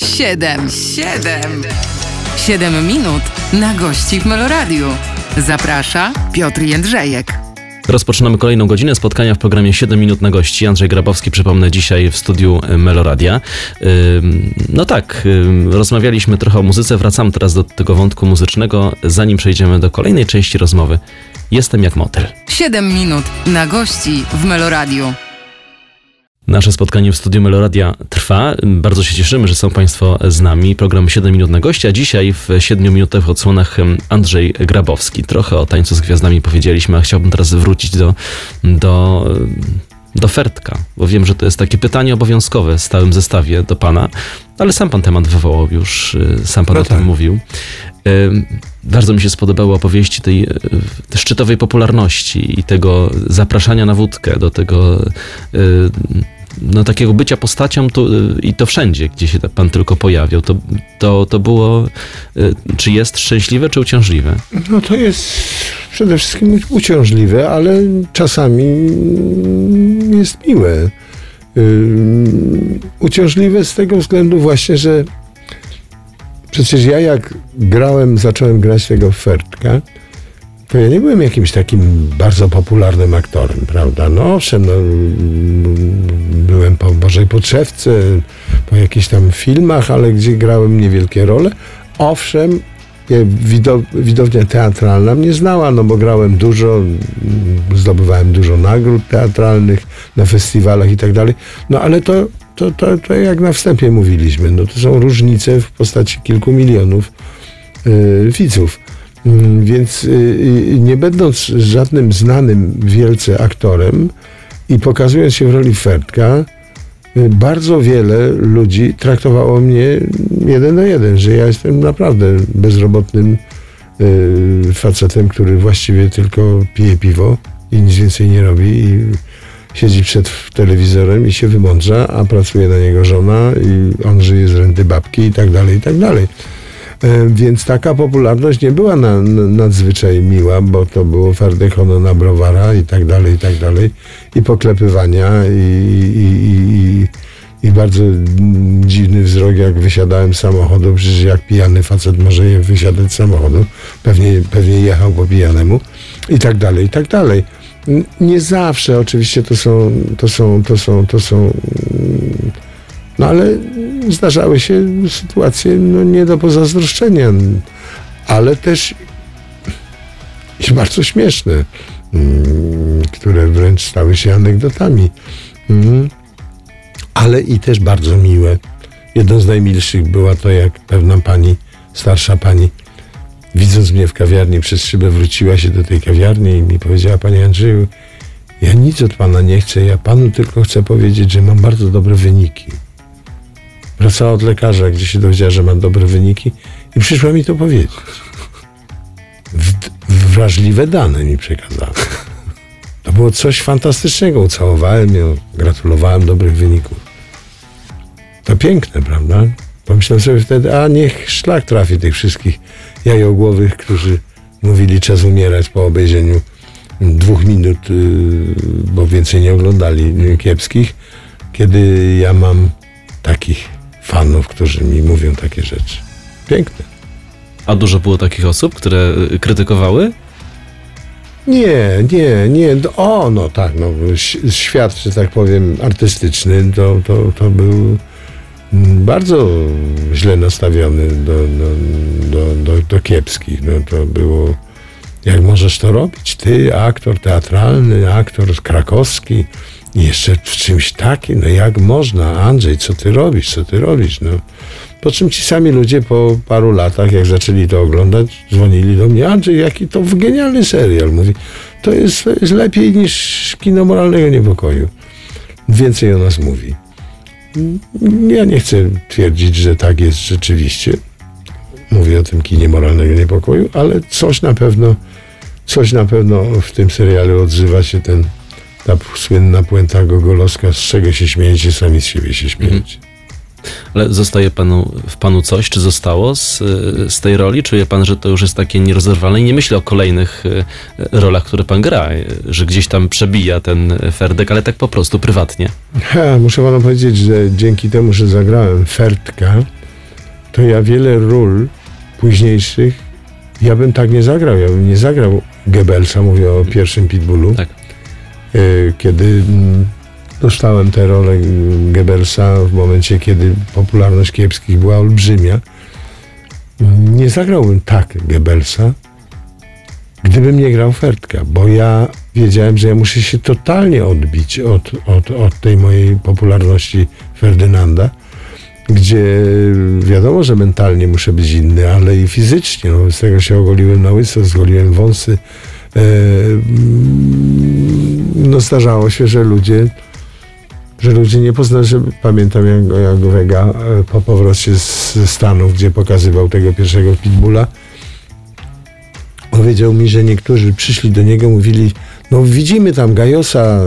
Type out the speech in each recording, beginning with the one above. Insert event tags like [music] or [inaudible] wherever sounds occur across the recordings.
Siedem, siedem, siedem minut na gości w Meloradiu. Zaprasza Piotr Jędrzejek. Rozpoczynamy kolejną godzinę spotkania w programie 7 minut na gości. Andrzej Grabowski, przypomnę, dzisiaj w studiu Meloradia. Ym, No tak, rozmawialiśmy trochę o muzyce, wracamy teraz do tego wątku muzycznego. Zanim przejdziemy do kolejnej części rozmowy, jestem jak motyl. Siedem minut na gości w Meloradiu. Nasze spotkanie w studiu Meloradia trwa. Bardzo się cieszymy, że są Państwo z nami. Program 7 minut na gości, a dzisiaj w 7 minutowych odsłonach em, Andrzej Grabowski. Trochę o tańcu z gwiazdami powiedzieliśmy, a chciałbym teraz wrócić do, do, do Fertka, bo wiem, że to jest takie pytanie obowiązkowe w stałym zestawie do Pana, ale sam Pan temat wywołał już, y, sam Pan No o tym tak. mówił. Bardzo mi się spodobały opowieści tej, tej szczytowej popularności i tego zapraszania na wódkę, do tego y, no, takiego bycia postacią tu, y, i to wszędzie, gdzie się pan tylko pojawiał. To, to, to było, y, czy jest szczęśliwe, czy uciążliwe? No to jest przede wszystkim uciążliwe, ale czasami jest miłe. Ym, Uciążliwe z tego względu właśnie, że przecież ja jak grałem, zacząłem grać tego Fertka, to ja nie byłem jakimś takim bardzo popularnym aktorem, prawda? No owszem, no, po Bożej Podszewce, po jakichś tam filmach, ale gdzie grałem niewielkie role. Owszem, wido, widownia teatralna mnie znała, no bo grałem dużo, mm, zdobywałem dużo nagród teatralnych na festiwalach i tak dalej. No ale to, to, to, to jak na wstępie mówiliśmy, no to są różnice w postaci kilku milionów y, widzów. Mm, Więc y, nie będąc żadnym znanym wielce aktorem i pokazując się w roli Fertka, y, bardzo wiele ludzi traktowało mnie jeden do jeden, że ja jestem naprawdę bezrobotnym y, facetem, który właściwie tylko pije piwo i nic więcej nie robi i siedzi przed telewizorem i się wymądrza, a pracuje na niego żona i on żyje z renty babki i tak dalej, i tak dalej. E, Więc taka popularność nie była na, na, nadzwyczaj miła, bo to było fardechono na browara i tak dalej, i tak dalej. I poklepywania i, i, i, i, bardzo dziwny wzrok, jak wysiadałem z samochodu. Przecież jak pijany facet może wysiadać z samochodu. Pewnie, pewnie jechał po pijanemu. I tak dalej, i tak dalej. Nie zawsze oczywiście to są, to są, to są, to są no ale zdarzały się sytuacje no, nie do pozazdroszczenia, ale też i bardzo śmieszne, mm, które wręcz stały się anegdotami. Mm. Ale i też bardzo miłe. Jedną z najmilszych była to, jak pewna pani, starsza pani, widząc mnie w kawiarni przez szybę, wróciła się do tej kawiarni i mi powiedziała, panie Andrzeju, ja nic od pana nie chcę, ja panu tylko chcę powiedzieć, że mam bardzo dobre wyniki. Wracała od lekarza, gdzie się dowiedziała, że mam dobre wyniki i przyszła mi to powiedzieć. W, wrażliwe dane mi przekazała. To było coś fantastycznego. Ucałowałem ją, gratulowałem dobrych wyników. To piękne, prawda? Pomyślałem sobie wtedy, a niech szlak trafi tych wszystkich jajogłowych, którzy mówili czas umierać po obejrzeniu dwóch minut, yy, bo więcej nie oglądali kiepskich, kiedy ja mam takich fanów, którzy mi mówią takie rzeczy. Piękne. A dużo było takich osób, które y, krytykowały? Nie, nie, nie. No, O, no tak, no, świat, że tak powiem, artystyczny, to, to, to był mm, bardzo źle nastawiony do, do, do, do, do kiepskich. No, to było, jak możesz to robić? Ty, aktor teatralny, aktor krakowski, jeszcze w czymś takim, no jak można? Andrzej, co ty robisz, co ty robisz? No. Po czym ci sami ludzie po paru latach, jak zaczęli to oglądać, dzwonili do mnie, Andrzej, jaki to genialny serial. Mówi, to jest, to jest lepiej niż kino moralnego niepokoju. Więcej o nas mówi. Ja nie chcę twierdzić, że tak jest rzeczywiście. Mówię o tym kinie moralnego niepokoju, ale coś na pewno, coś na pewno w tym serialu odzywa się ten, ta słynna puenta Gogolowska, z czego się śmiejecie, sami z siebie się śmiejecie. Ale zostaje panu, w panu coś, czy zostało z, z tej roli? Czuje pan, że to już jest takie nierozerwalne? I nie myślę o kolejnych y, rolach, które pan gra, y, że gdzieś tam przebija ten Ferdek, ale tak po prostu prywatnie. Ha, muszę panu powiedzieć, że dzięki temu, że zagrałem Fertka, to ja wiele ról późniejszych, ja bym tak nie zagrał. Ja bym nie zagrał Goebbelsa, mówię o pierwszym Pitbullu. Tak. E, Kiedy mm, dostałem tę rolę mm, Goebbelsa w momencie, kiedy popularność kiepskich była olbrzymia, nie zagrałbym tak Goebbelsa, gdybym nie grał Fertka, bo ja wiedziałem, że ja muszę się totalnie odbić od, od, od tej mojej popularności Ferdynanda, gdzie wiadomo, że mentalnie muszę być inny, ale i fizycznie. No, z tego się ogoliłem na łyso, zgoliłem wąsy. E, no zdarzało się, że ludzie że ludzie nie poznali, że pamiętam jak, jak Wega po powrocie z Stanów, gdzie pokazywał tego pierwszego pitbulla, powiedział mi, że niektórzy przyszli do niego, mówili, no widzimy tam Gajosa,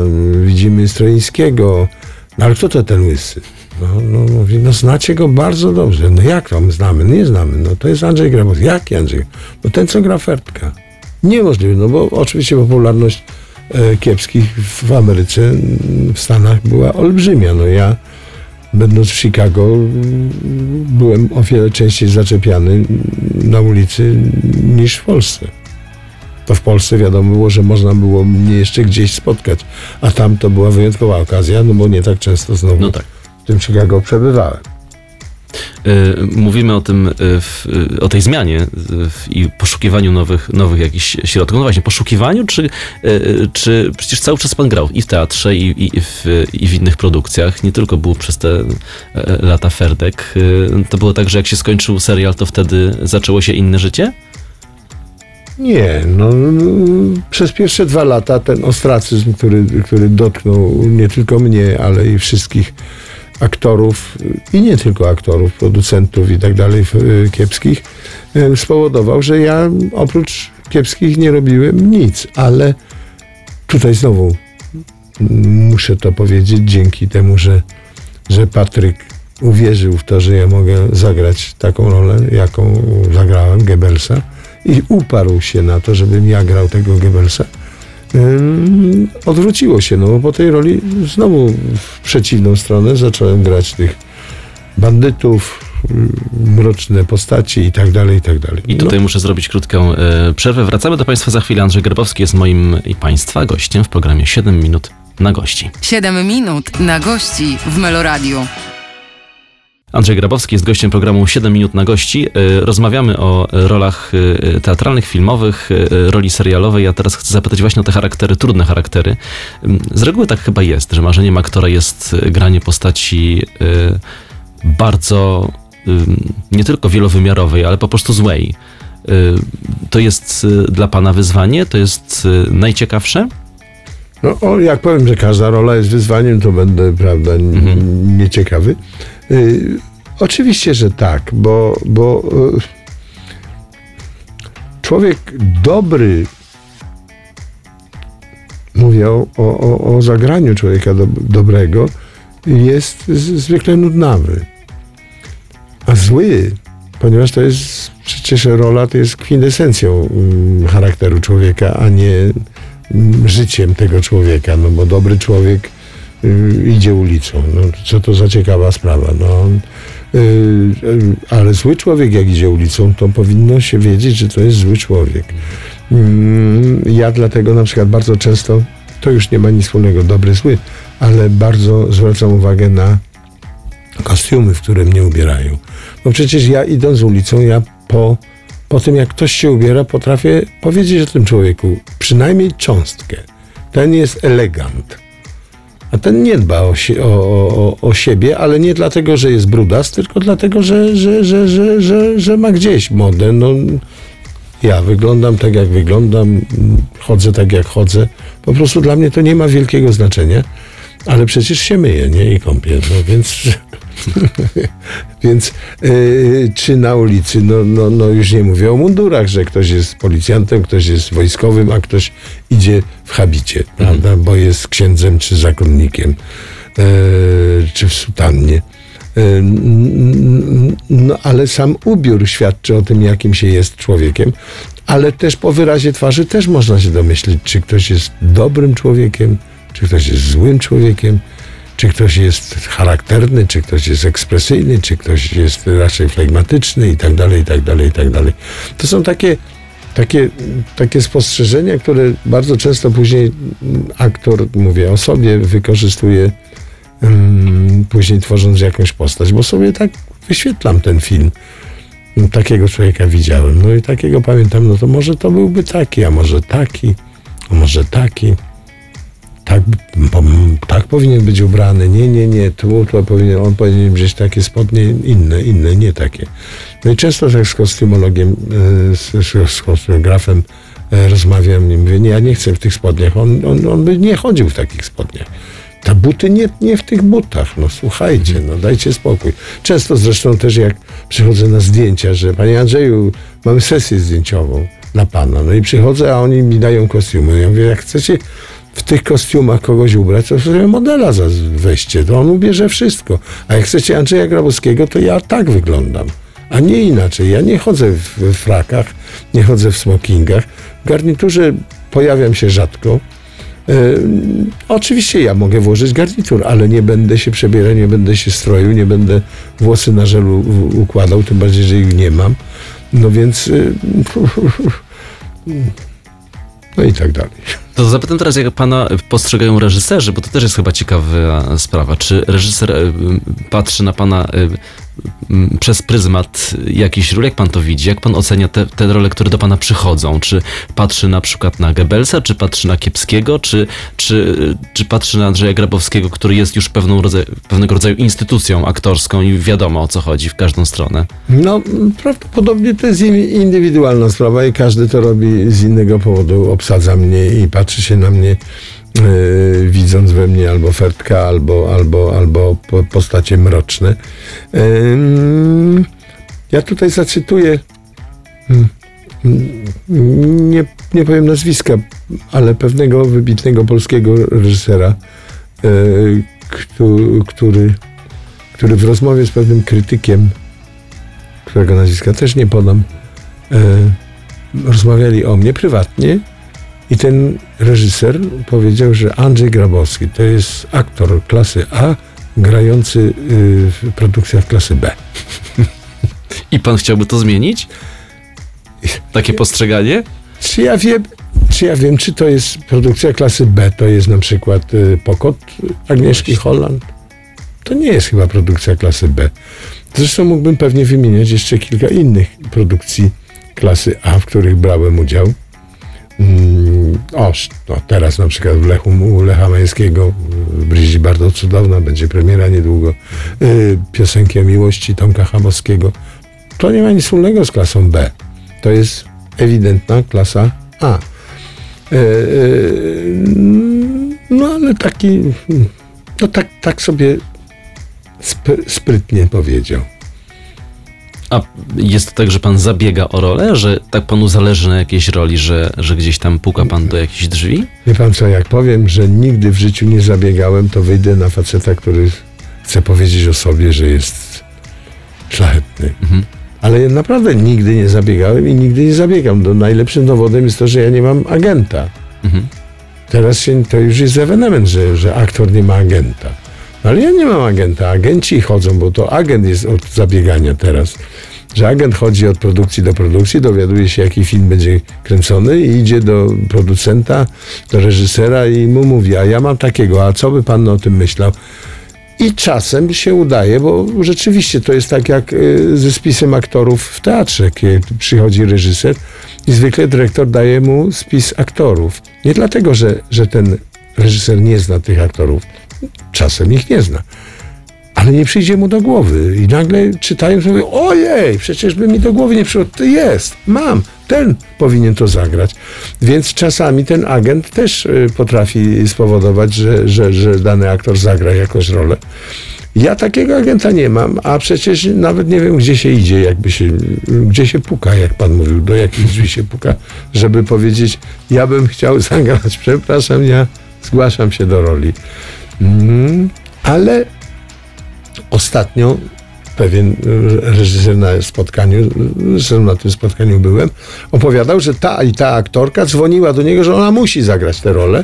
widzimy Stroińskiego, no ale kto to ten łysy? No, no mówi, no znacie go bardzo dobrze. No jak tam znamy? Nie znamy. No to jest Andrzej Grabowski. Jaki Andrzej? No ten, co gra Fertka. Niemożliwe, no bo oczywiście popularność kiepskich w Ameryce, w Stanach była olbrzymia. No ja będąc w Chicago byłem o wiele częściej zaczepiany na ulicy niż w Polsce. To w Polsce wiadomo było, że można było mnie jeszcze gdzieś spotkać, a tam to była wyjątkowa okazja, no bo nie tak często znowu No tak. w tym Chicago przebywałem. Y, Mówimy o tym, y, y, o tej zmianie i poszukiwaniu nowych, nowych jakichś środków. No właśnie, poszukiwaniu, czy, czy przecież cały czas pan grał i w teatrze, i, i, w, i w innych produkcjach, nie tylko był przez te lata Ferdek. To było tak, że jak się skończył serial, to wtedy zaczęło się inne życie? Nie, no no, przez pierwsze dwa lata ten ostracyzm, który, który dotknął nie tylko mnie, ale i wszystkich aktorów i nie tylko aktorów, producentów i tak dalej y, kiepskich, y, spowodował, że ja oprócz kiepskich nie robiłem nic, ale tutaj znowu muszę to powiedzieć dzięki temu, że, że Patryk uwierzył w to, że ja mogę zagrać taką rolę, jaką zagrałem, Goebbelsa i uparł się na to, żebym ja grał tego Goebbelsa. Odwróciło się, no bo po tej roli znowu w przeciwną stronę zacząłem grać tych bandytów, mroczne postaci i tak dalej, i tak dalej. I tutaj muszę zrobić krótką e, przerwę. Wracamy do Państwa za chwilę. Andrzej Grabowski jest moim i Państwa gościem w programie 7 minut na gości. 7 minut na gości w Meloradiu. Andrzej Grabowski jest gościem programu 7 minut na gości. E, Rozmawiamy o rolach e, teatralnych, filmowych, e, roli serialowej. Ja teraz chcę zapytać właśnie o te charaktery, trudne charaktery. Ym, Z reguły tak chyba jest, że marzeniem aktora jest e, granie postaci e, bardzo nie tylko wielowymiarowej, ale po prostu złej. E, To jest e, dla Pana wyzwanie? To jest e, najciekawsze? No, o, jak powiem, że każda rola jest wyzwaniem, to będę, prawda, Mhm. nieciekawy. Y, oczywiście, że tak, bo, bo y, człowiek dobry, mówię o, o, o- zagraniu człowieka do, dobrego, jest z, zwykle nudnawy. A zły, ponieważ to jest przecież rola, to jest kwintesencją mm, charakteru człowieka, a nie mm, życiem tego człowieka, no bo dobry człowiek idzie ulicą. No, co to za ciekawa sprawa. No, y, y, ale zły człowiek, jak idzie ulicą, to powinno się wiedzieć, że to jest zły człowiek. Mm, Ja dlatego na przykład bardzo często, to już nie ma nic wspólnego, dobry, zły, ale bardzo zwracam uwagę na kostiumy, w które mnie ubierają. Bo przecież ja idąc ulicą, ja po, po tym jak ktoś się ubiera, potrafię powiedzieć o tym człowieku przynajmniej cząstkę. Ten jest elegant. A ten nie dba o, sie, o, o, o siebie, ale nie dlatego, że jest brudas, tylko dlatego, że, że, że, że, że, że ma gdzieś modę. No, ja wyglądam tak, jak wyglądam, chodzę tak, jak chodzę. Po prostu dla mnie to nie ma wielkiego znaczenia, ale przecież się myję, nie? I kąpię, no więc... [laughs] więc yy, czy na ulicy, no, no, no już nie mówię o mundurach, że ktoś jest policjantem, ktoś jest wojskowym, a ktoś idzie w habicie, prawda? Bo jest księdzem czy zakonnikiem, yy, czy w sutannie. N- No, ale sam ubiór świadczy o tym, jakim się jest człowiekiem, ale też po wyrazie twarzy też można się domyślić, czy ktoś jest dobrym człowiekiem, czy ktoś jest złym człowiekiem, czy ktoś jest charakterny, czy ktoś jest ekspresyjny, czy ktoś jest raczej flegmatyczny i tak dalej, i tak dalej, i tak dalej. To są takie, takie, takie spostrzeżenia, które bardzo często później aktor, mówię o sobie, wykorzystuje um, później tworząc jakąś postać, bo sobie tak wyświetlam ten film. Takiego człowieka widziałem, no i takiego pamiętam, no to może to byłby taki, a może taki, a może taki tak, tak powinien być ubrany, nie, nie, nie, tu, tu powinien, on powinien wziąć takie spodnie inne, inne, nie takie. No i często tak z kostiumologiem, e, z, z kostiumografem e, rozmawiam i mówię, nie, ja nie chcę w tych spodniach, on, on, on by nie chodził w takich spodniach. Ta buty nie, nie w tych butach, no słuchajcie, no dajcie spokój. Często zresztą też jak przychodzę na zdjęcia, że panie Andrzeju, mamy sesję zdjęciową dla pana, no i przychodzę, a oni mi dają kostiumy. Ja mówię, jak chcecie w tych kostiumach kogoś ubrać, to sobie modela za weźcie, to on ubierze wszystko. A jak chcecie Andrzeja Grabowskiego, to ja tak wyglądam, a nie inaczej. Ja nie chodzę w frakach, nie chodzę w smokingach. W garniturze pojawiam się rzadko. E, oczywiście ja mogę włożyć garnitur, ale nie będę się przebierał, nie będę się stroił, nie będę włosy na żelu układał, tym bardziej, że ich nie mam. No więc... Y, [laughs] no i tak dalej. To zapytam teraz, jak pana postrzegają reżyserzy, bo to też jest chyba ciekawa sprawa. Czy reżyser e, patrzy na pana e, przez pryzmat jakichś ról, jak pan to widzi? Jak pan ocenia te, te role, które do pana przychodzą? Czy patrzy na przykład na Goebbelsa, czy patrzy na Kiepskiego, czy, czy, czy patrzy na Andrzeja Grabowskiego, który jest już pewną rodzaju, pewnego rodzaju instytucją aktorską i wiadomo o co chodzi w każdą stronę? No, prawdopodobnie to jest indywidualna sprawa i każdy to robi z innego powodu. Obsadza mnie i patrzy się na mnie Yy, widząc we mnie albo fertka, albo, albo, albo postacie mroczne. Yy, ja tutaj zacytuję, hmm, nie, nie powiem nazwiska, ale pewnego wybitnego polskiego reżysera, yy, który, który w rozmowie z pewnym krytykiem, którego nazwiska też nie podam, rozmawiali o mnie prywatnie i ten reżyser powiedział, że Andrzej Grabowski to jest aktor klasy A, grający y, w produkcjach klasy B. I pan chciałby to zmienić? Takie postrzeganie? Czy ja wiem, czy ja wiem, czy to jest produkcja klasy B, to jest na przykład y, Pokot Agnieszki Holland? To nie jest chyba produkcja klasy B. Zresztą mógłbym pewnie wymieniać jeszcze kilka innych produkcji klasy A, w których brałem udział. Mm, o, no teraz na przykład w Lechu, u Lecha Majewskiego Bryzi bardzo cudowna, będzie premiera niedługo. Yy, piosenki o miłości Tomka Chamowskiego. To nie ma nic wspólnego z klasą B. To jest ewidentna klasa A. Yy, no ale taki, no tak, tak sobie sprytnie powiedział. A jest to tak, że pan zabiega o rolę, że tak panu zależy na jakiejś roli, że, że gdzieś tam puka pan do jakichś drzwi? Wie pan co, jak powiem, że nigdy w życiu nie zabiegałem, to wyjdę na faceta, który chce powiedzieć o sobie, że jest szlachetny. Mhm. Ale ja naprawdę nigdy nie zabiegałem i nigdy nie zabiegam. No, najlepszym dowodem jest to, że ja nie mam agenta. Mhm. Teraz się, to już jest ewenement, że, że aktor nie ma agenta. Ale ja nie mam agenta. Agenci chodzą, bo to agent jest od zabiegania teraz. Że agent chodzi od produkcji do produkcji, dowiaduje się, jaki film będzie kręcony i idzie do producenta, do reżysera i mu mówi, a ja mam takiego, a co by pan o tym myślał? I czasem się udaje, bo rzeczywiście to jest tak jak y, ze spisem aktorów w teatrze, kiedy przychodzi reżyser i zwykle dyrektor daje mu spis aktorów. Nie dlatego, że, że ten reżyser nie zna tych aktorów, czasem ich nie zna. Ale nie przyjdzie mu do głowy. I nagle czytają sobie, ojej, przecież by mi do głowy nie przyszło. To jest, mam, ten powinien to zagrać. Więc czasami ten agent też y, potrafi spowodować, że, że, że dany aktor zagra jakąś rolę. Ja takiego agenta nie mam, a przecież nawet nie wiem, gdzie się idzie, jakby się, gdzie się puka, jak pan mówił, do jakich drzwi się puka, żeby powiedzieć, ja bym chciał [laughs] zagrać, przepraszam, ja zgłaszam się do roli. Mm, ale ostatnio pewien reżyser na spotkaniu, zresztą na tym spotkaniu byłem, opowiadał, że ta i ta aktorka dzwoniła do niego, że ona musi zagrać tę rolę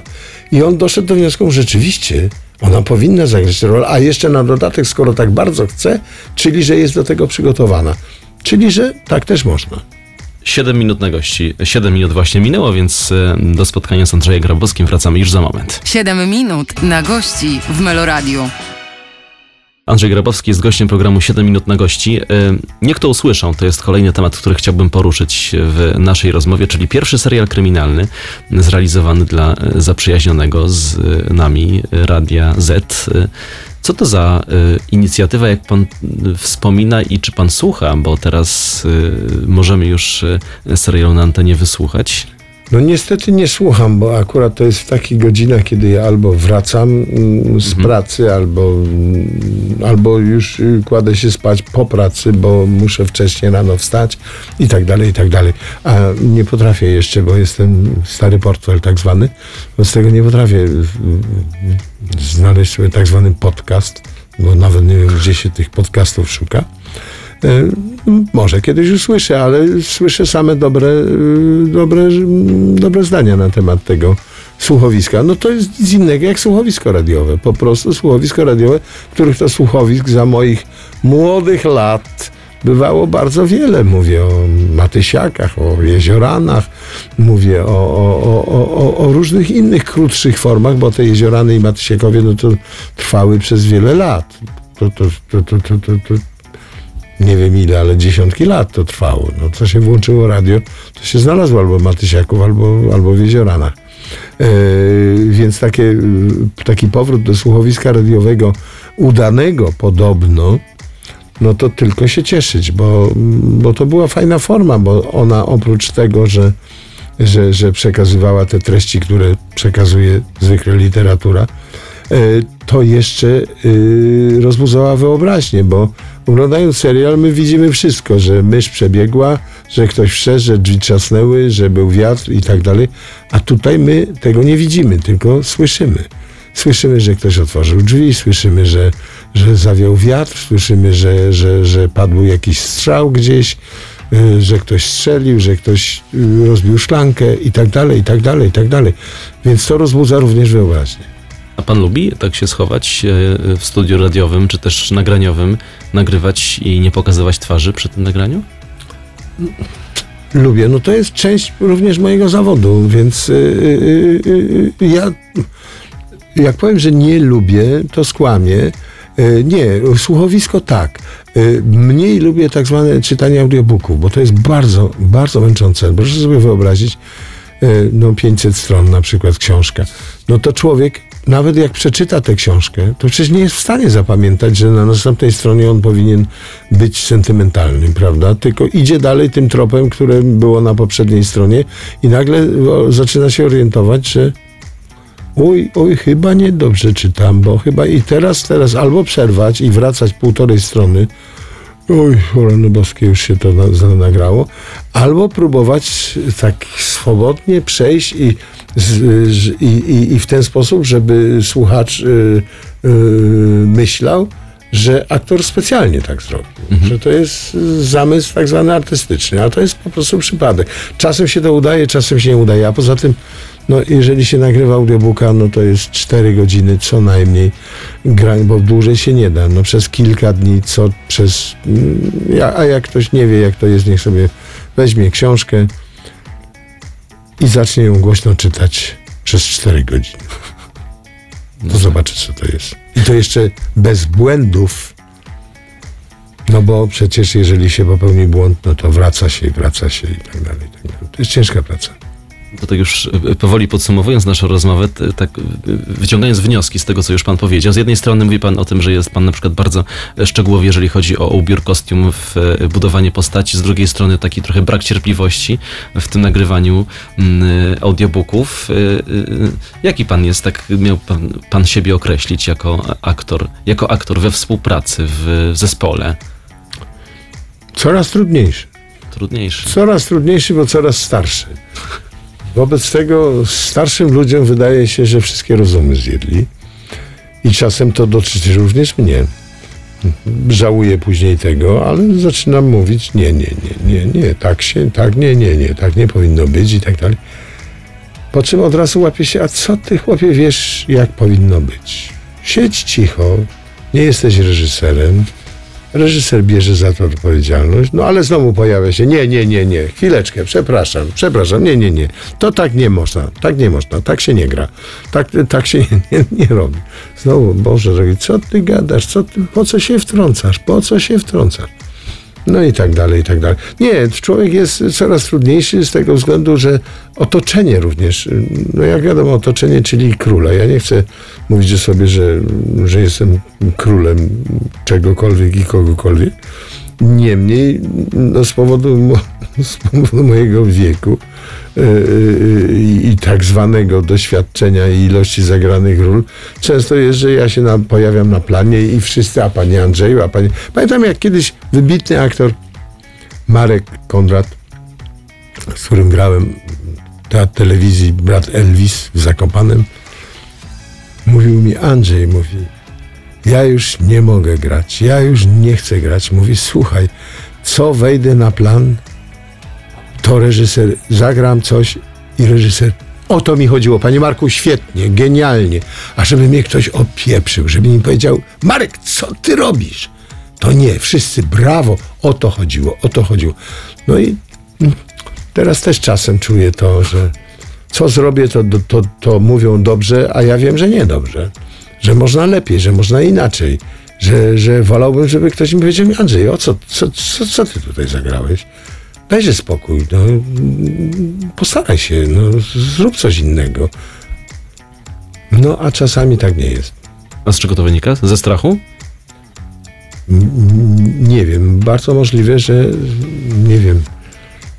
i on doszedł do wniosku, że rzeczywiście Ona powinna zagrać tę rolę, a jeszcze na dodatek, skoro tak bardzo chce, czyli że jest do tego przygotowana. Czyli że tak też można. 7 minut na gości. 7 minut właśnie minęło, więc e, do spotkania z Andrzejem Grabowskim wracamy już za moment. 7 minut na gości w Meloradiu. Andrzej Grabowski jest gościem programu 7 minut na gości. E, Niech to usłyszą, to jest kolejny temat, który chciałbym poruszyć w naszej rozmowie, czyli pierwszy serial kryminalny zrealizowany dla e, zaprzyjaźnionego z e, nami Radia Z. Co to za inicjatywa, jak pan wspomina i czy pan słucha, bo teraz możemy już serialu na antenie wysłuchać. No niestety nie słucham, bo akurat to jest w takich godzinach, kiedy ja albo wracam mm, z pracy, albo, mm, albo już y, kładę się spać po pracy, bo muszę wcześniej rano wstać i tak dalej, i tak dalej. A nie potrafię jeszcze, bo jestem stary portfel tak zwany, z tego nie potrafię y, y, znaleźć sobie tak zwany podcast, bo nawet nie wiem, gdzie się tych podcastów szuka. E, Może kiedyś usłyszę, ale słyszę same dobre, y, dobre, dobre zdania na temat tego słuchowiska. No to jest nic innego jak słuchowisko radiowe. Po prostu słuchowisko radiowe, których to słuchowisk za moich młodych lat bywało bardzo wiele. Mówię o Matysiakach, o Jezioranach, mówię o, o, o, o- różnych innych krótszych formach, bo te Jeziorany i Matysiakowie no to trwały przez wiele lat. To, to, to, to, to, to nie wiem ile, ale dziesiątki lat to trwało. No, co się włączyło radio, to się znalazło albo w Matysiaków, albo, albo w Jezioranach. E, więc takie, y, taki powrót do słuchowiska radiowego udanego podobno, no to tylko się cieszyć, bo, bo to była fajna forma, bo ona oprócz tego, że, że, że przekazywała te treści, które przekazuje zwykle literatura, e, to jeszcze rozbudzała wyobraźnię, bo oglądając serial my widzimy wszystko, że mysz przebiegła, że ktoś wszedł, że drzwi trzasnęły, że był wiatr i tak dalej, a tutaj my tego nie widzimy, tylko słyszymy. Słyszymy, że ktoś otworzył drzwi, słyszymy, że, że zawiał wiatr, słyszymy, że, że, że padł jakiś strzał gdzieś, y, że ktoś strzelił, że ktoś y, rozbił szklankę i tak dalej, i tak dalej, i tak dalej. Więc to rozbudza również wyobraźnię. A pan lubi tak się schować e, w studiu radiowym czy też nagraniowym, nagrywać i nie pokazywać twarzy przy tym nagraniu? Lubię. No to jest część również mojego zawodu, więc yy, yy, yy, ja jak powiem, że nie lubię, to skłamię. Yy, nie, słuchowisko tak. Yy, mniej lubię tak zwane czytanie audiobooków, bo to jest bardzo, bardzo męczące. Proszę sobie wyobrazić, no 500 stron na przykład książka. No to człowiek, nawet jak przeczyta tę książkę, to przecież nie jest w stanie zapamiętać, że na następnej stronie on powinien być sentymentalnym, prawda? Tylko idzie dalej tym tropem, które było na poprzedniej stronie i nagle zaczyna się orientować, że oj, oj, chyba niedobrze czytam, bo chyba i teraz, teraz albo przerwać i wracać półtorej strony, oj, rany boskie, już się to na, nagrało, albo próbować tak swobodnie przejść i, z, z, i, i, i w ten sposób, żeby słuchacz y, y, myślał, że aktor specjalnie tak zrobił, że to jest zamysł tak zwany artystyczny, a to jest po prostu przypadek. Czasem się to udaje, czasem się nie udaje, a poza tym no, jeżeli się nagrywa audiobooka, no to jest 4 godziny co najmniej grań, bo dłużej się nie da. No przez kilka dni, co przez... mm, A jak ktoś nie wie, jak to jest, niech sobie weźmie książkę i zacznie ją głośno czytać przez 4 godziny. To zobaczy, co to jest. I to jeszcze bez błędów, no bo przecież jeżeli się popełni błąd, no to wraca się i wraca się i tak dalej. i tak dalej. To jest ciężka praca. To tak już e, powoli podsumowując naszą rozmowę, tak e, wyciągając wnioski z tego, co już pan powiedział. Z jednej strony mówi pan o tym, że jest pan na przykład bardzo e, szczegółowy, jeżeli chodzi o ubiór kostiumów, e, budowanie postaci. Z drugiej strony taki trochę brak cierpliwości w tym nagrywaniu mm, audiobooków. Jaki pan jest, tak miał pan, pan siebie określić jako aktor, jako aktor we współpracy, w, w zespole? Coraz trudniejszy. Trudniejszy. Coraz trudniejszy, bo coraz starszy. Wobec tego starszym ludziom wydaje się, że wszystkie rozumy zjedli. I czasem to dotyczy również mnie. Żałuję później tego, ale zaczynam mówić nie, nie, nie, nie, nie, tak się, tak, nie, nie, nie, tak nie powinno być i tak dalej. Po czym od razu łapie się, a co ty chłopie wiesz, jak powinno być? siedź cicho, nie jesteś reżyserem. Reżyser bierze za to odpowiedzialność, no ale znowu pojawia się, nie, nie, nie, nie, chwileczkę, przepraszam, przepraszam, nie, nie, nie, to tak nie można, tak nie można, tak się nie gra, tak, tak się [laughs] nie, nie, nie robi. Znowu, Boże, co ty gadasz, co ty, po co się wtrącasz, po co się wtrącasz? No i tak dalej, i tak dalej. Nie, człowiek jest coraz trudniejszy z tego względu, że otoczenie również, no jak wiadomo, otoczenie, czyli króla. Ja nie chcę mówić o sobie, że, że jestem królem czegokolwiek i kogokolwiek. Niemniej, no z, powodu, z powodu mojego wieku yy, yy, i tak zwanego doświadczenia i ilości zagranych ról, często jest, że ja się na, pojawiam na planie i wszyscy, a panie Andrzeju, a panie... Pamiętam jak kiedyś wybitny aktor Marek Konrad, z którym grałem teatr telewizji Brat Elvis w Zakopanem, mówił mi, Andrzej, mówi, ja już nie mogę grać, ja już nie chcę grać. Mówi, słuchaj, co wejdę na plan, to reżyser, zagram coś i reżyser, o to mi chodziło, panie Marku, świetnie, genialnie, a żeby mnie ktoś opieprzył, żeby mi powiedział, Marek, co ty robisz? To nie, wszyscy brawo, o to chodziło, o to chodziło. No i teraz też czasem czuję to, że co zrobię, to, to, to mówią dobrze, a ja wiem, że nie dobrze. Że można lepiej, że można inaczej. Że, że wolałbym, żeby ktoś mi powiedział, Andrzej, o co, co, co, co ty tutaj zagrałeś? Dajże spokój, no, postaraj się, no, zrób coś innego. No, a czasami tak nie jest. A z czego to wynika? Ze strachu? Nie wiem, bardzo możliwe, że nie wiem,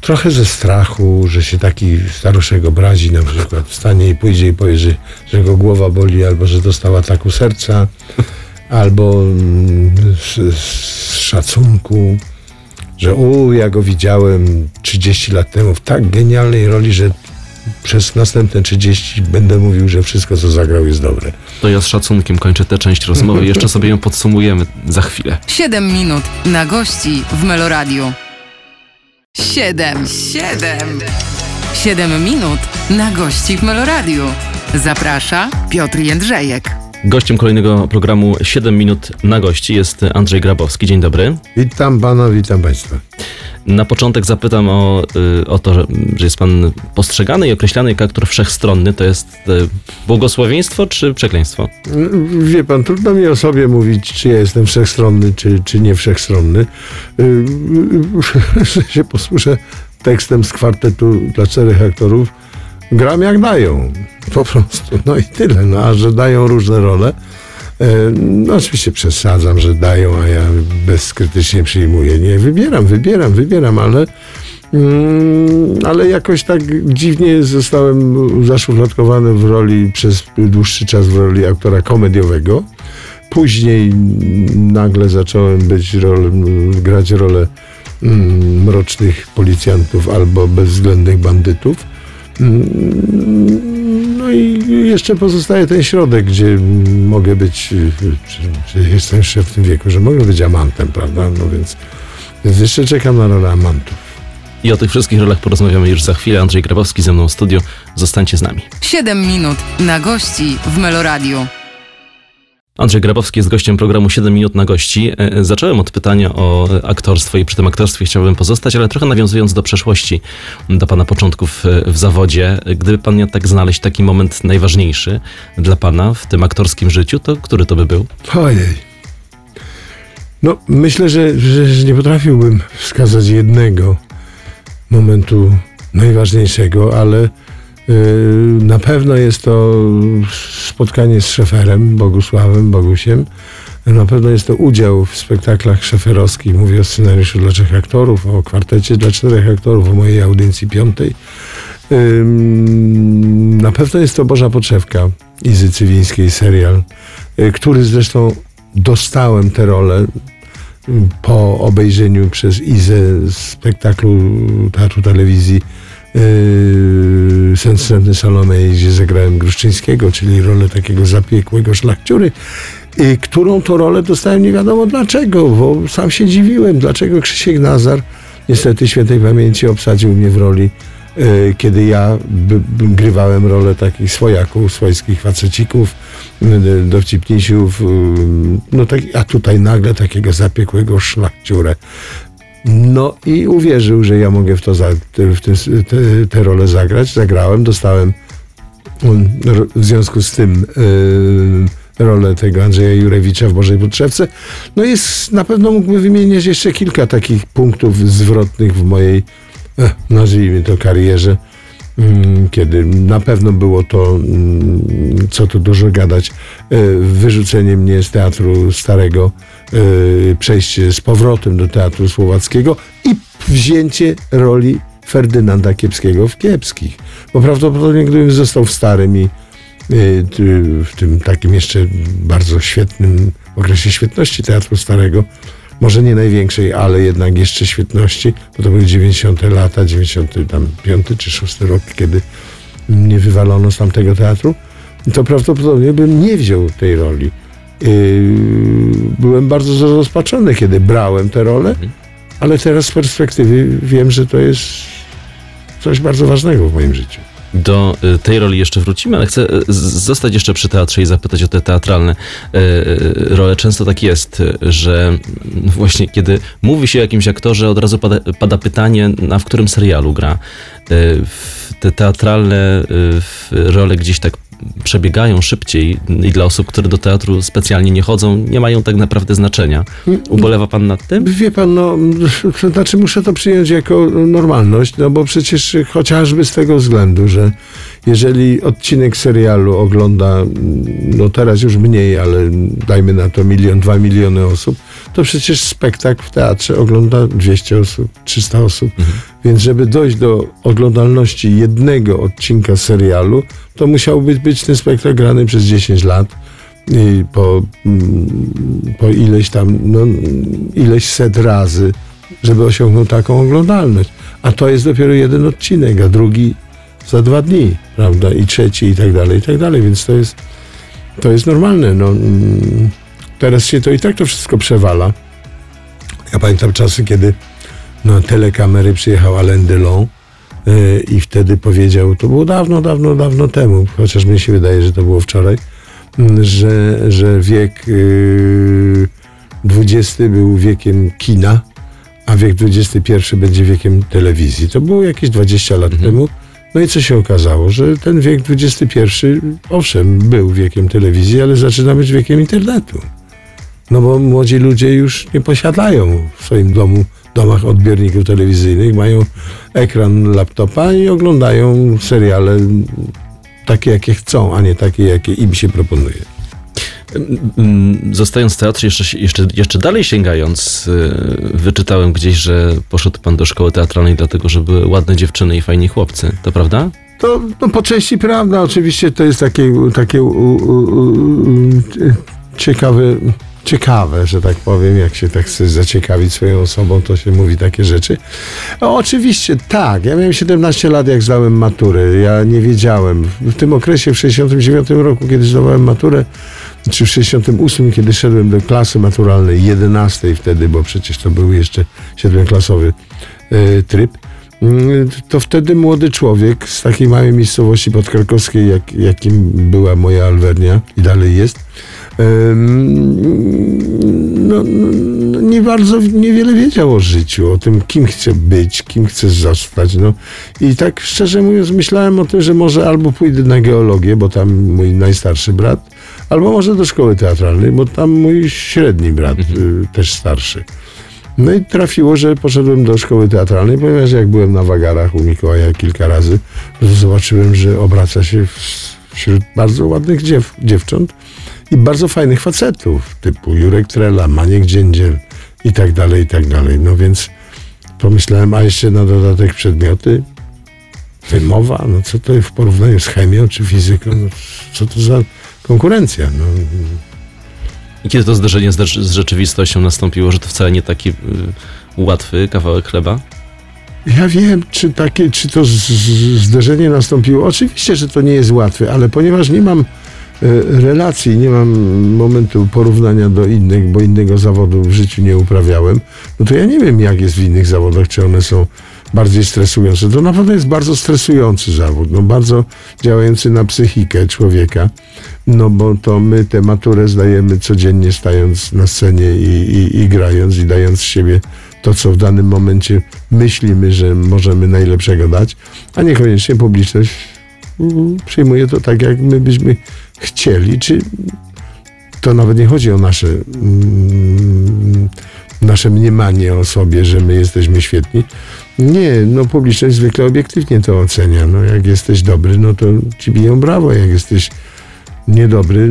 trochę ze strachu, że się taki staruszek obrazi na przykład, wstanie i pójdzie i powie, że, że go głowa boli, albo że dostał ataku serca, albo mm, z, z szacunku, że u, ja go widziałem 30 lat temu w tak genialnej roli, że przez następne 30 będę mówił, że wszystko, co zagrał, jest dobre. To ja z szacunkiem kończę tę część rozmowy. [laughs] Jeszcze sobie ją podsumujemy za chwilę. 7 minut na gości w Meloradiu. 7, 7. 7 minut na gości w Meloradiu. Zaprasza Piotr Jędrzejek. Gościem kolejnego programu 7 minut na gości jest Andrzej Grabowski. Dzień dobry. Witam pana, witam państwa. Na początek zapytam o, y, o to, że, jest pan postrzegany i określany jako aktor wszechstronny. To jest y, błogosławieństwo czy przekleństwo? Wie pan, trudno mi o sobie mówić, czy ja jestem wszechstronny, czy, czy nie wszechstronny. [laughs] Że się posłuszę tekstem z kwartetu dla czterech aktorów. Gram jak dają, po prostu. No i tyle. No, a że dają różne role, e, no oczywiście przesadzam, że dają, a ja bezkrytycznie przyjmuję. Nie, wybieram, wybieram, wybieram, ale Mm, ale jakoś tak dziwnie zostałem zaszufladkowany w roli przez dłuższy czas w roli aktora komediowego. Później nagle zacząłem być rol, grać rolę mm, mrocznych policjantów albo bezwzględnych bandytów. No i jeszcze pozostaje ten środek, gdzie mogę być, czy, czy jestem jeszcze w tym wieku, że mogę być amantem, prawda? No więc, więc jeszcze czekam na rolę amantów. I o tych wszystkich rolach porozmawiamy już za chwilę. Andrzej Grabowski ze mną w studiu. Zostańcie z nami. 7 minut na gości w Meloradiu. Andrzej Grabowski jest gościem programu 7 minut na gości. E, Zacząłem od pytania o aktorstwo i przy tym aktorstwie chciałbym pozostać, ale trochę nawiązując do przeszłości, do pana początków e, w zawodzie. Gdyby pan miał tak znaleźć taki moment najważniejszy dla pana w tym aktorskim życiu, to który to by był? Ojej. No, myślę, że, że, że nie potrafiłbym wskazać jednego momentu najważniejszego, ale na pewno jest to spotkanie z szeferem, Bogusławem, Bogusiem. Na pewno jest to udział w spektaklach szeferowskich. Mówię o scenariuszu dla trzech aktorów, o kwartecie dla czterech aktorów, o mojej audycji piątej. Na pewno jest to Boża Potrzewka Izy Cywińskiej, serial, y, który zresztą dostałem tę rolę y, po obejrzeniu przez Izę spektaklu Teatru Telewizji yy, Sen Salomej, gdzie zagrałem Gruszczyńskiego, czyli rolę takiego zapiekłego szlachciury, i którą to rolę dostałem nie wiadomo dlaczego, bo sam się dziwiłem, dlaczego Krzysiek Nazar, niestety świętej pamięci, obsadził mnie w roli yy, kiedy ja grywałem rolę takich swojaków, swojskich facecików, y, dowcipnisiów, y, no tak, a tutaj nagle takiego zapiekłego szlachciurę. No i uwierzył, że ja mogę w to za, w te, te rolę zagrać. Zagrałem, dostałem w związku z tym y, rolę tego Andrzeja Jurewicza w Bożej Potrzebce. No jest, na pewno mógłbym wymienić jeszcze kilka takich punktów zwrotnych w mojej, eh, nazwijmy to, karierze. Mm, Kiedy na pewno było to, mm, co tu dużo gadać, y, wyrzucenie mnie z teatru starego, przejście z powrotem do teatru słowackiego i wzięcie roli Ferdynanda Kiepskiego w Kiepskich. Bo prawdopodobnie gdybym został w starym i y, w tym takim jeszcze bardzo świetnym okresie świetności teatru starego, może nie największej, ale jednak jeszcze świetności, bo to były 90 lata, 95 czy 6 rok, kiedy mnie wywalono z tamtego teatru, to prawdopodobnie bym nie wziął tej roli. Yy, byłem bardzo zrozpaczony, kiedy brałem tę rolę, ale teraz z perspektywy wiem, że to jest coś bardzo ważnego w moim życiu. Do y, tej roli jeszcze wrócimy, ale chcę y, zostać jeszcze przy teatrze i zapytać o te teatralne y, y, role. Często tak jest, y, że mm, właśnie kiedy mówi się o jakimś aktorze, od razu pada, pada pytanie, a w którym serialu gra. Y, Te teatralne y, role gdzieś tak przebiegają szybciej i dla osób, które do teatru specjalnie nie chodzą, nie mają tak naprawdę znaczenia. Ubolewa pan nad tym? Wie pan, no, [laughs] znaczy muszę to przyjąć jako normalność, no bo przecież chociażby z tego względu, że jeżeli odcinek serialu ogląda, no teraz już mniej, ale dajmy na to milion, dwa miliony osób, to przecież spektakl w teatrze ogląda 200 osób, 300 osób. Więc żeby dojść do oglądalności jednego odcinka serialu, to musiałby być ten spektakl grany przez 10 lat i po, mm, po ileś tam, no, ileś set razy, żeby osiągnął taką oglądalność. A to jest dopiero jeden odcinek, a drugi za dwa dni, prawda? I trzeci i tak dalej, i tak dalej. Więc to jest, to jest normalne. No, mm, teraz się to i tak to wszystko przewala. Ja pamiętam czasy, kiedy na telekamery przyjechał Alain Delon yy, i wtedy powiedział, to było dawno, dawno, dawno temu, chociaż mi się wydaje, że to było wczoraj, że, że wiek yy, XX był wiekiem kina, a wiek XXI będzie wiekiem telewizji. To było jakieś 20 lat temu. No i co się okazało? Że ten wiek XXI, owszem, był wiekiem telewizji, ale zaczyna być wiekiem internetu. No bo młodzi ludzie już nie posiadają w swoim domu, domach odbiorników telewizyjnych, mają ekran laptopa i oglądają seriale takie, jakie chcą, a nie takie, jakie im się proponuje. Zostając w teatrze, jeszcze, jeszcze, jeszcze dalej sięgając, y, wyczytałem gdzieś, że poszedł pan do szkoły teatralnej dlatego, że były ładne dziewczyny i fajni chłopcy. To prawda? To no, po części prawda, oczywiście to jest takie, takie u, u, u, ciekawe, ciekawe, że tak powiem, jak się tak chce zaciekawić swoją osobą, to się mówi takie rzeczy. No, oczywiście tak, ja miałem 17 lat, jak zdałem maturę, ja nie wiedziałem. W tym okresie, w 69 roku, kiedy zdawałem maturę, czy w 68, kiedy szedłem do klasy maturalnej, 11 wtedy, bo przecież to był jeszcze siedmioklasowy e, tryb, Mm, to wtedy młody człowiek z takiej małej miejscowości podkrakowskiej, jak, jakim była moja Alwernia i dalej jest, no, no, nie bardzo, niewiele wiedział o życiu, o tym, kim chce być, kim chce zostać. No. I tak szczerze mówiąc, myślałem o tym, że może albo pójdę na geologię, bo tam mój najstarszy brat, albo może do szkoły teatralnej, bo tam mój średni brat, y, też starszy. No i trafiło, że poszedłem do szkoły teatralnej, ponieważ jak byłem na wagarach u Mikołaja kilka razy, to zobaczyłem, że obraca się wśród bardzo ładnych dziew, dziewcząt i bardzo fajnych facetów, typu Jurek Trela, Maniek Dziędziel i tak dalej, i tak dalej. No więc pomyślałem, a jeszcze na dodatek przedmioty, wymowa, no co to w porównaniu z chemią czy fizyką, no co to za konkurencja, no. I kiedy to zderzenie z, rzeczywistością nastąpiło, że to wcale nie taki y, łatwy kawałek chleba? Ja wiem, czy, takie, czy to z, z, zderzenie nastąpiło. Oczywiście, że to nie jest łatwe, ale ponieważ nie mam relacji, nie mam momentu porównania do innych, bo innego zawodu w życiu nie uprawiałem, no to ja nie wiem, jak jest w innych zawodach, czy one są bardziej stresujące. To na pewno jest bardzo stresujący zawód, no bardzo działający na psychikę człowieka, no bo to my tę maturę zdajemy codziennie stając na scenie i, i, i grając i dając z siebie to, co w danym momencie myślimy, że możemy najlepszego dać, a niekoniecznie publiczność mm, przyjmuje to tak, jak my byśmy chcieli, czy to nawet nie chodzi o nasze, mm, nasze mniemanie o sobie, że my jesteśmy świetni. Nie, no publiczność zwykle obiektywnie to ocenia. No jak jesteś dobry, no to ci biją brawo. Jak jesteś niedobry,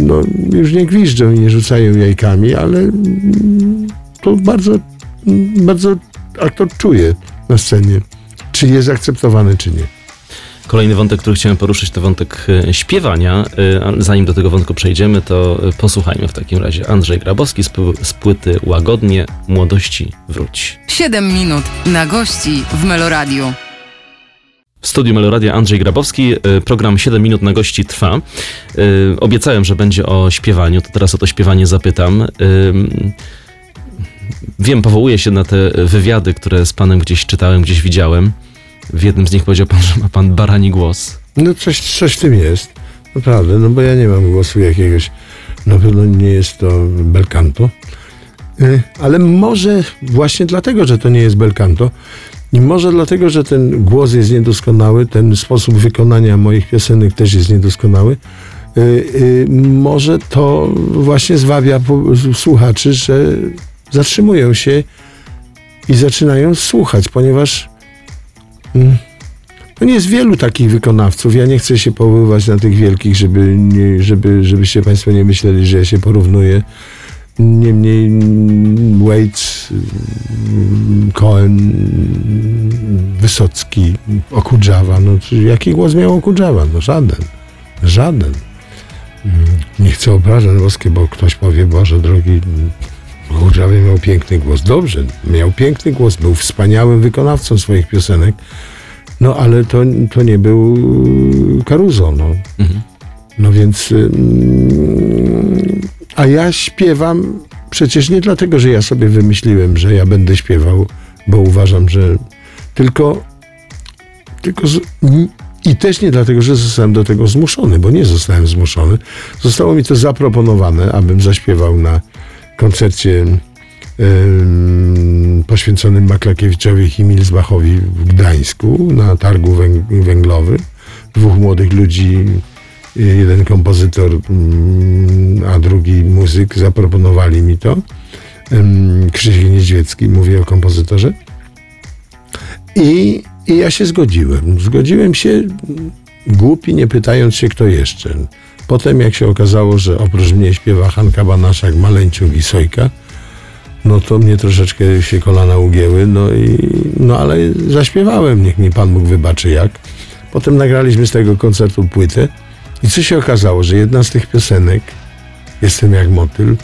no już nie gwiżdżą i nie rzucają jajkami, ale mm, to bardzo, mm, bardzo aktor czuje na scenie, czy jest akceptowany, czy nie. Kolejny wątek, który chciałem poruszyć, to wątek e, śpiewania. E, Zanim do tego wątku przejdziemy, to e, posłuchajmy w takim razie. Andrzej Grabowski z, pł- z płyty Łagodnie Młodości Wróć. 7 minut na gości w Meloradiu. W studiu Meloradia Andrzej Grabowski. Program 7 minut na gości trwa. Obiecałem, że będzie o śpiewaniu, to teraz o to śpiewanie zapytam. Wiem, powołuję się na te wywiady, które z panem gdzieś czytałem, gdzieś widziałem. W jednym z nich powiedział pan, że ma pan barani głos. No coś, coś w tym jest, naprawdę, no bo ja nie mam głosu jakiegoś, na pewno nie jest to bel canto, Y, ale może właśnie dlatego, że to nie jest bel canto i może dlatego, że ten głos jest niedoskonały, ten sposób wykonania moich piosenek też jest niedoskonały, y, y, może to właśnie zwabia słuchaczy, że zatrzymują się i zaczynają słuchać, ponieważ no nie jest wielu takich wykonawców. Ja nie chcę się powoływać na tych wielkich, żeby, nie, żeby, żebyście Państwo nie myśleli, że ja się porównuję. Niemniej mm, Waits, mm, Cohen, mm, Wysocki, Okudżawa. No, jaki głos miał Okudżawa? No żaden. Żaden. Nie chcę obrażać boskie, bo ktoś powie, Boże drogi, Okudżawa miał piękny głos. Dobrze, miał piękny głos, był wspaniałym wykonawcą swoich piosenek. No ale to, to nie był Caruso, no. Mhm. No więc... ym, a ja śpiewam przecież nie dlatego, że ja sobie wymyśliłem, że ja będę śpiewał, bo uważam, że... Tylko... Tylko... Z, i też nie dlatego, że zostałem do tego zmuszony, bo nie zostałem zmuszony. Zostało mi to zaproponowane, abym zaśpiewał na koncercie ym, poświęconym Maklakiewiczowi i Milsbachowi w Gdańsku na targu węg- węglowym. Dwóch młodych ludzi, jeden kompozytor, ym, a drugi muzyk zaproponowali mi to. Krzysiek Niedźwiecki, mówię o kompozytorze. I, I ja się zgodziłem. Zgodziłem się mm, głupi, nie pytając się kto jeszcze. Potem jak się okazało, że oprócz mnie śpiewa Hanka Banaszak, Maleńciuk i Sojka, no to mnie troszeczkę się kolana ugięły, no i no ale zaśpiewałem, niech mi Pan Bóg wybaczy jak. Potem nagraliśmy z tego koncertu płytę i co się okazało, że jedna z tych piosenek, Jestem jak motyl, e,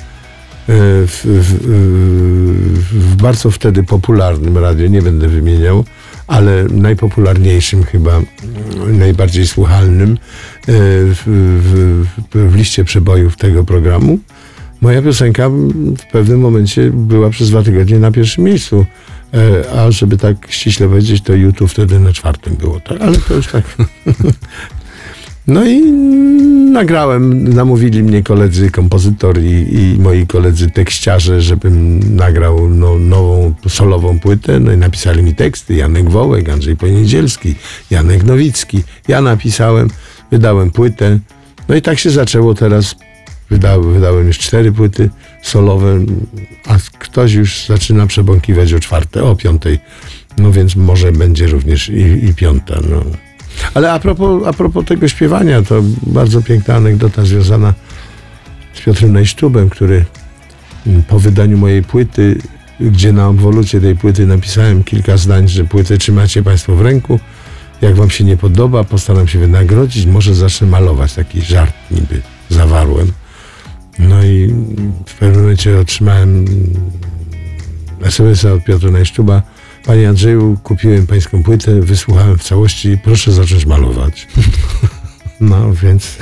w, w, w, w bardzo wtedy popularnym radiu, nie będę wymieniał, ale najpopularniejszym chyba, mm, najbardziej słuchalnym e, w, w, w liście przebojów tego programu. Moja piosenka w pewnym momencie była przez dwa tygodnie na pierwszym miejscu. E, A żeby tak ściśle powiedzieć, to YouTube wtedy na czwartym było, tak? Ale to już tak. [laughs] No i nagrałem, namówili mnie koledzy kompozytor i, i moi koledzy tekściarze, żebym nagrał no, nową solową płytę. No i napisali mi teksty. Janek Wołek, Andrzej Poniedzielski, Janek Nowicki. Ja napisałem, wydałem płytę. No i tak się zaczęło teraz. Wydałem, wydałem już cztery płyty solowe, a ktoś już zaczyna przebąkiwać o czwarte, o piątej. No więc może będzie również i, i piąta. No. Ale a propos, a propos tego śpiewania, to bardzo piękna anegdota związana z Piotrem Najsztubem, który mm, po wydaniu mojej płyty, gdzie na obwolucie tej płyty napisałem kilka zdań, że płytę trzymacie Państwo w ręku, jak Wam się nie podoba, postaram się wynagrodzić, może zacznę malować. Taki żart niby zawarłem. No i w pewnym momencie otrzymałem SMS-a od Piotra Najsztuba. Panie Andrzeju, kupiłem pańską płytę, wysłuchałem w całości, proszę zacząć malować. [laughs] No więc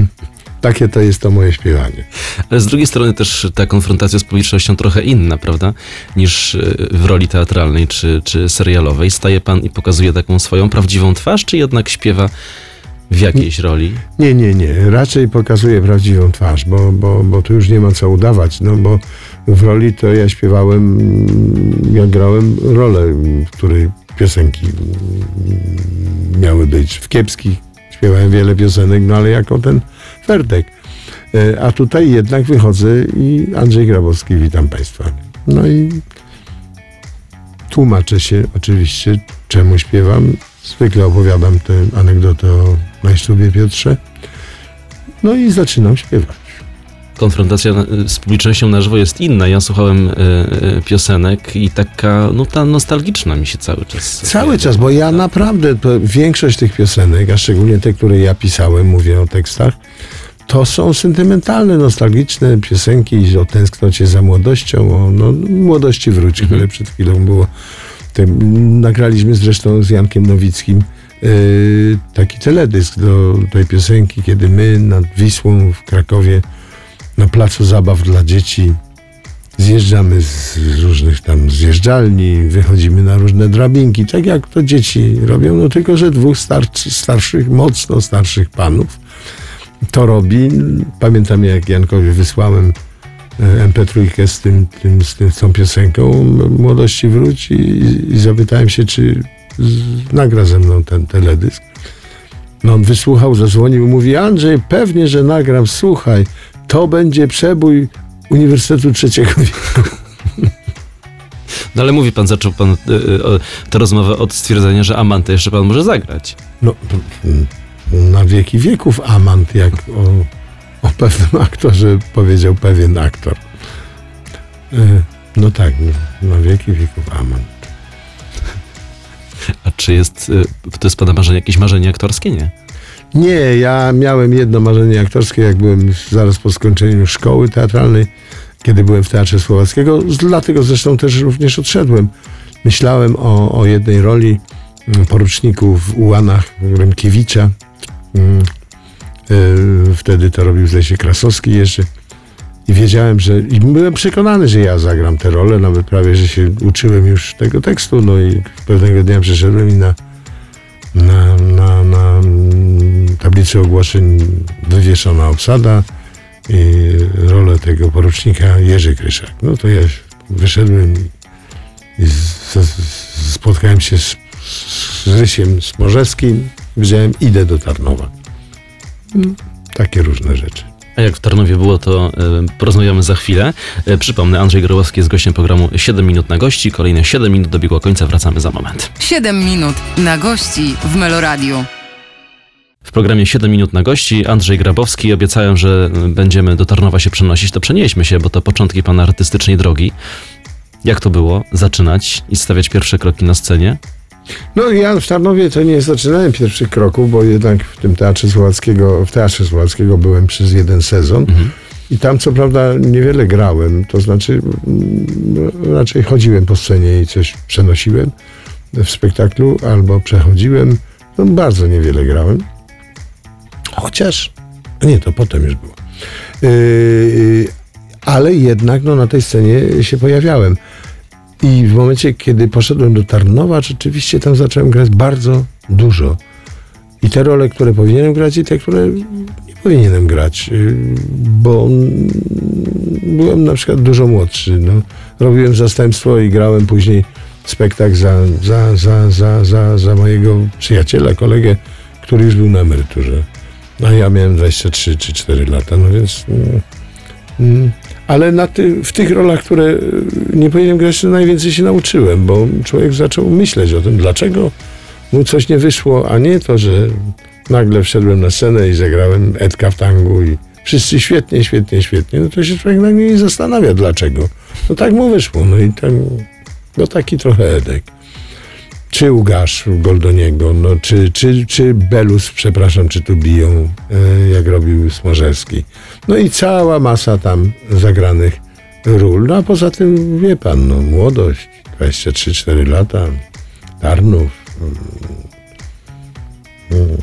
[laughs] takie to jest to moje śpiewanie. Ale z drugiej strony też ta konfrontacja z publicznością trochę inna, prawda? Niż e, w roli teatralnej czy, czy serialowej. Staje pan i pokazuje taką swoją prawdziwą twarz, czy jednak śpiewa w jakiejś roli? Nie, nie, nie. Raczej pokazuję prawdziwą twarz, bo, bo, bo tu już nie ma co udawać. No bo w roli to ja śpiewałem, mm, ja grałem rolę, w której piosenki mm, miały być. W kiepskich śpiewałem wiele piosenek, no ale jako ten Ferdek. E, A tutaj jednak wychodzę i Andrzej Grabowski, witam Państwa. No i tłumaczę się oczywiście, czemu śpiewam. Zwykle opowiadam tę anegdotę o Majsztubie Piotrze. No i zaczynam śpiewać. Konfrontacja na- z publicznością na żywo jest inna. Ja słuchałem e, e, piosenek i taka, no ta nostalgiczna mi się cały czas. Cały czas, bo ja naprawdę, to większość tych piosenek, a szczególnie te, które ja pisałem, mówię o tekstach, to są sentymentalne, nostalgiczne piosenki o tęsknocie za młodością, o no, młodości wróć, które przed chwilą było. Te, nagraliśmy zresztą z Jankiem Nowickim taki teledysk do tej piosenki, kiedy my nad Wisłą w Krakowie na placu zabaw dla dzieci zjeżdżamy z różnych tam zjeżdżalni, wychodzimy na różne drabinki, tak jak to dzieci robią, no tylko, że dwóch starczy, starszych, mocno starszych panów to robi. Pamiętam jak Jankowi wysłałem e, MP3 z, tym, tym, z, tym, z tą piosenką Młodości Wróć i, i zapytałem się, czy z, nagra ze mną ten teledysk. No on wysłuchał, zadzwonił, mówi Andrzej, pewnie, że nagram, słuchaj, to będzie przebój Uniwersytetu Trzeciego Wieku. No ale mówi pan, zaczął pan e, o- tę rozmowę od stwierdzenia, że Amantę jeszcze pan może zagrać. No, mm, na wieki wieków amant, jak o, o pewnym aktorze powiedział pewien aktor. E, No tak, no, na wieki wieków amant. A czy jest, e, to jest pana marzenie, jakieś marzenie aktorskie? Nie. Nie, ja miałem jedno marzenie aktorskie, jak byłem zaraz po skończeniu szkoły teatralnej, kiedy byłem w Teatrze Słowackiego, dlatego zresztą też również odszedłem. Myślałem o, o jednej roli mm, poruczniku w Ułanach Rymkiewicza. Mm, e, Wtedy to robił zdaje się Krasowski jeszcze. I wiedziałem, że i byłem przekonany, że ja zagram tę rolę, nawet prawie, że się uczyłem już tego tekstu, no i pewnego dnia przyszedłem i na, na, na, na tablicy ogłoszeń wywieszona obsada i rolę tego porucznika Jerzy Kryszak. No to ja wyszedłem i, z, z, spotkałem się z, z Rysiem Smorzewskim i powiedziałem, idę do Tarnowa. No, takie różne rzeczy. A jak w Tarnowie było, to e, porozmawiamy za chwilę. E, przypomnę, Andrzej Grabowski jest gościem programu 7 minut na gości. Kolejne 7 minut dobiegło końca, wracamy za moment. 7 minut na gości w Meloradiu. W programie 7 minut na gości Andrzej Grabowski. Obiecałem, że będziemy do Tarnowa się przenosić. To przenieśmy się, bo to początki pana artystycznej drogi. Jak to było? Zaczynać i stawiać pierwsze kroki na scenie? No ja w Tarnowie to nie zaczynałem pierwszych kroków, bo jednak w tym Teatrze Słowackiego, w Teatrze Słowackiego byłem przez jeden sezon. I tam co prawda niewiele grałem, to znaczy mm, raczej chodziłem po scenie i coś przenosiłem w spektaklu albo przechodziłem. No, bardzo niewiele grałem. Chociaż, nie, to potem już było. Yy, ale jednak no, na tej scenie się pojawiałem. I w momencie, kiedy poszedłem do Tarnowa, rzeczywiście tam zacząłem grać bardzo dużo. I te role, które powinienem grać, i te, które nie powinienem grać, yy, bo byłem na przykład dużo młodszy. No. Robiłem zastępstwo i grałem później spektakl za, za, za, za, za, za mojego przyjaciela, kolegę, który już był na emeryturze. A ja miałem 23 czy 4 lata, no więc... mm, mm, ale ty, w tych rolach, które y, nie powinienem grać, najwięcej się nauczyłem, bo człowiek zaczął myśleć o tym, dlaczego mu coś nie wyszło, a nie to, że nagle wszedłem na scenę i zagrałem Edka w tangu i wszyscy świetnie, świetnie, świetnie. No to się człowiek nagle nie zastanawia, dlaczego. No tak mu wyszło, no i ten, no taki trochę Edek. Czy Łukasz Goldoniego, no, czy, czy, czy Belus, przepraszam, czy tu biją, e, jak robił Smorzewski. No i cała masa tam zagranych ról. No a poza tym, wie pan, no młodość, 23-4 lata, Tarnów. mm,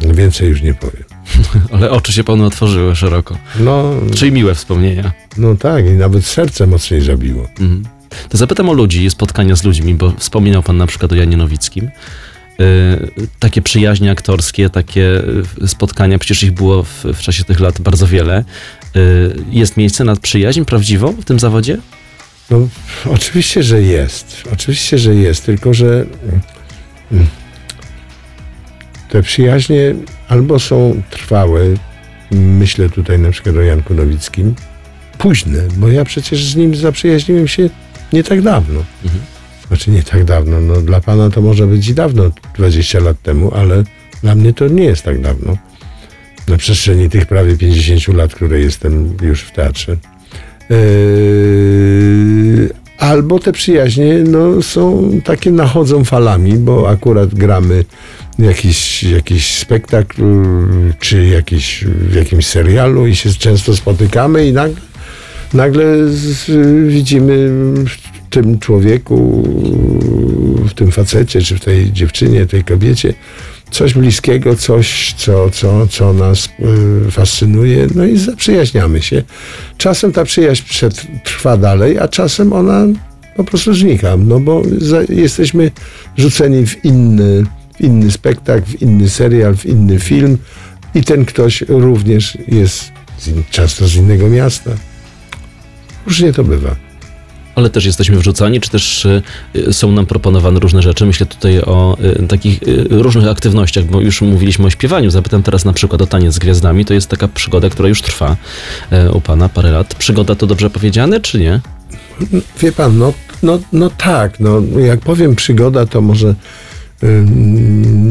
mm, Więcej już nie powiem. [laughs] Ale oczy się panu otworzyły szeroko. No, Czyli miłe wspomnienia. no tak, i nawet serce mocniej zabiło. Mhm. To zapytam o ludzi, spotkania z ludźmi, bo wspominał pan na przykład o Janie Nowickim. Yy, takie przyjaźnie aktorskie, takie y, spotkania, przecież ich było w, w czasie tych lat bardzo wiele. Yy, jest miejsce na przyjaźń prawdziwą w tym zawodzie? No, oczywiście, że jest. Oczywiście, że jest, tylko że mm, te przyjaźnie albo są trwałe, myślę tutaj na przykład o Janku Nowickim, późne, bo ja przecież z nim zaprzyjaźniłem się nie tak dawno. Mhm. Znaczy nie tak dawno, no dla pana to może być i dawno, 20 lat temu, ale dla mnie to nie jest tak dawno. Na przestrzeni tych prawie 50 lat, które jestem już w teatrze. Yy, albo te przyjaźnie no, są takie, nachodzą falami, bo akurat gramy jakiś, jakiś spektakl, czy jakiś, w jakimś serialu i się często spotykamy i nagle, nagle z, widzimy w tym człowieku, w tym facecie, czy w tej dziewczynie, tej kobiecie, coś bliskiego, coś, co, co, co nas y, fascynuje, no i zaprzyjaźniamy się. Czasem ta przyjaźń trwa dalej, a czasem ona po prostu znika, no bo jesteśmy rzuceni w inny, w inny spektakl, w inny serial, w inny film i ten ktoś również jest z in, często z innego miasta. Różnie to bywa. Ale też jesteśmy wrzucani, czy też y, są nam proponowane różne rzeczy. Myślę tutaj o y, takich y, różnych aktywnościach, bo już mówiliśmy o śpiewaniu. Zapytam teraz na przykład o taniec z gwiazdami. To jest taka przygoda, która już trwa y, u pana parę lat. Przygoda to dobrze powiedziane, czy nie? Wie pan, no, no, no tak, no, jak powiem przygoda, to może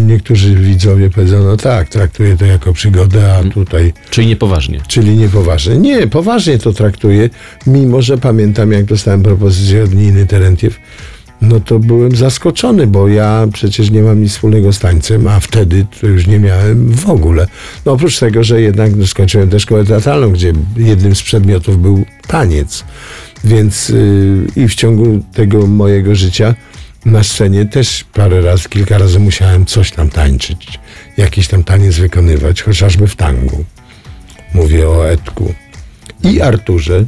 niektórzy widzowie powiedzą, no tak, traktuję to jako przygodę, a tutaj, Czyli niepoważnie. czyli niepoważnie. Nie, poważnie to traktuję, mimo że pamiętam, jak dostałem propozycję od Niny Terentiew, no to byłem zaskoczony, bo ja przecież nie mam nic wspólnego z tańcem, a wtedy to już nie miałem w ogóle. No oprócz tego, że jednak skończyłem też szkołę teatralną, gdzie jednym z przedmiotów był taniec. Więc yy, i w ciągu tego mojego życia na scenie też parę razy, kilka razy musiałem coś tam tańczyć, jakiś tam taniec wykonywać, chociażby w tangu. Mówię o Edku. I Arturze.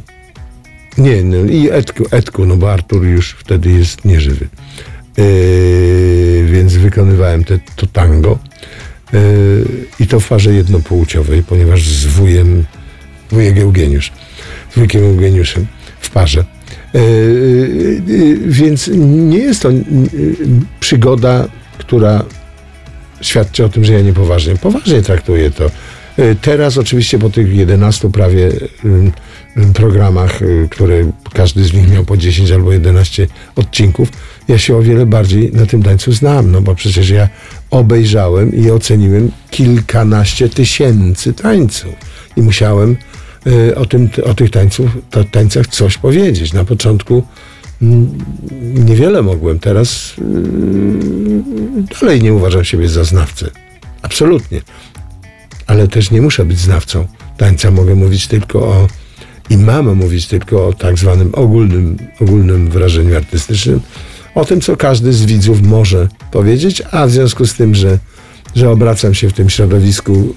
Nie, no i Edku, Edku, no bo Artur już wtedy jest nieżywy. Yy, więc wykonywałem te, to tango. Yy, I to w parze jednopłciowej, ponieważ z wujem, wujek Eugeniusz, z wujkiem Eugeniuszem w parze. Yy, yy, więc nie jest to przygoda, która świadczy o tym, że ja niepoważnie. Poważnie traktuję to. Teraz oczywiście po tych 11 prawie yy, programach, które każdy z nich miał po 10 albo 11 odcinków, ja się o wiele bardziej na tym tańcu znam, no bo przecież ja obejrzałem i oceniłem kilkanaście tysięcy tańców i musiałem o, tym, o tych tańców, ta, tańcach coś powiedzieć. Na początku mm, niewiele mogłem, teraz y, dalej nie uważam siebie za znawcę. Absolutnie. Ale też nie muszę być znawcą tańca. Mogę mówić tylko o i mamy mówić tylko o tak zwanym ogólnym, ogólnym wrażeniu artystycznym, o tym, co każdy z widzów może powiedzieć, a w związku z tym, że, że obracam się w tym środowisku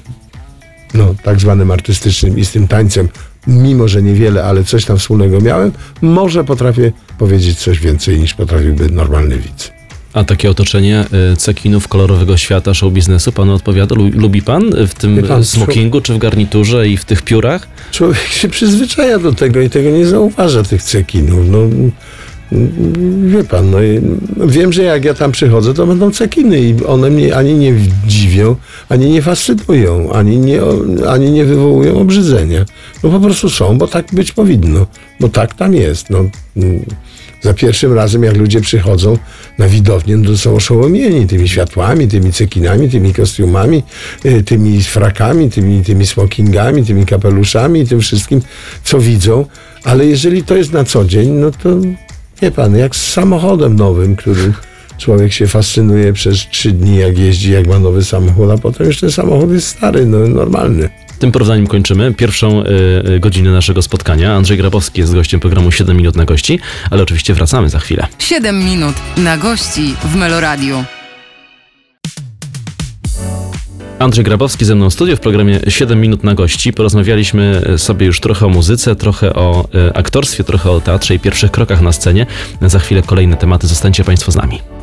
no, tak zwanym artystycznym i z tym tańcem, mimo że niewiele, ale coś tam wspólnego miałem, może potrafię powiedzieć coś więcej niż potrafiłby normalny widz. A takie otoczenie y, cekinów kolorowego świata show biznesu panu odpowiada? Lu- Lubi pan w tym pan, smokingu, czy w garniturze i w tych piórach? Człowiek się przyzwyczaja do tego i tego nie zauważa, tych cekinów. No, wie pan, no, wiem, że jak ja tam przychodzę, to będą cekiny i one mnie ani nie dziwią, ani nie fascynują, ani nie, ani nie wywołują obrzydzenia. No po prostu są, bo tak być powinno, bo tak tam jest. No, za pierwszym razem, jak ludzie przychodzą na widownię, no to są oszołomieni tymi światłami, tymi cekinami, tymi kostiumami, y, tymi frakami, tymi, tymi smokingami, tymi kapeluszami i tym wszystkim, co widzą. Ale jeżeli to jest na co dzień, no to wie pan, jak z samochodem nowym, którym człowiek się fascynuje przez trzy dni, jak jeździ, jak ma nowy samochód, a potem już ten samochód jest stary, no normalny. Tym porównaniem kończymy pierwszą y, godzinę naszego spotkania. Andrzej Grabowski jest gościem programu 7 minut na gości, ale oczywiście wracamy za chwilę. 7 minut na gości w Meloradiu. Andrzej Grabowski ze mną w studiu w programie 7 minut na gości. Porozmawialiśmy sobie już trochę o muzyce, trochę o e, aktorstwie, trochę o teatrze i pierwszych krokach na scenie. Za chwilę kolejne tematy. Zostańcie Państwo z nami.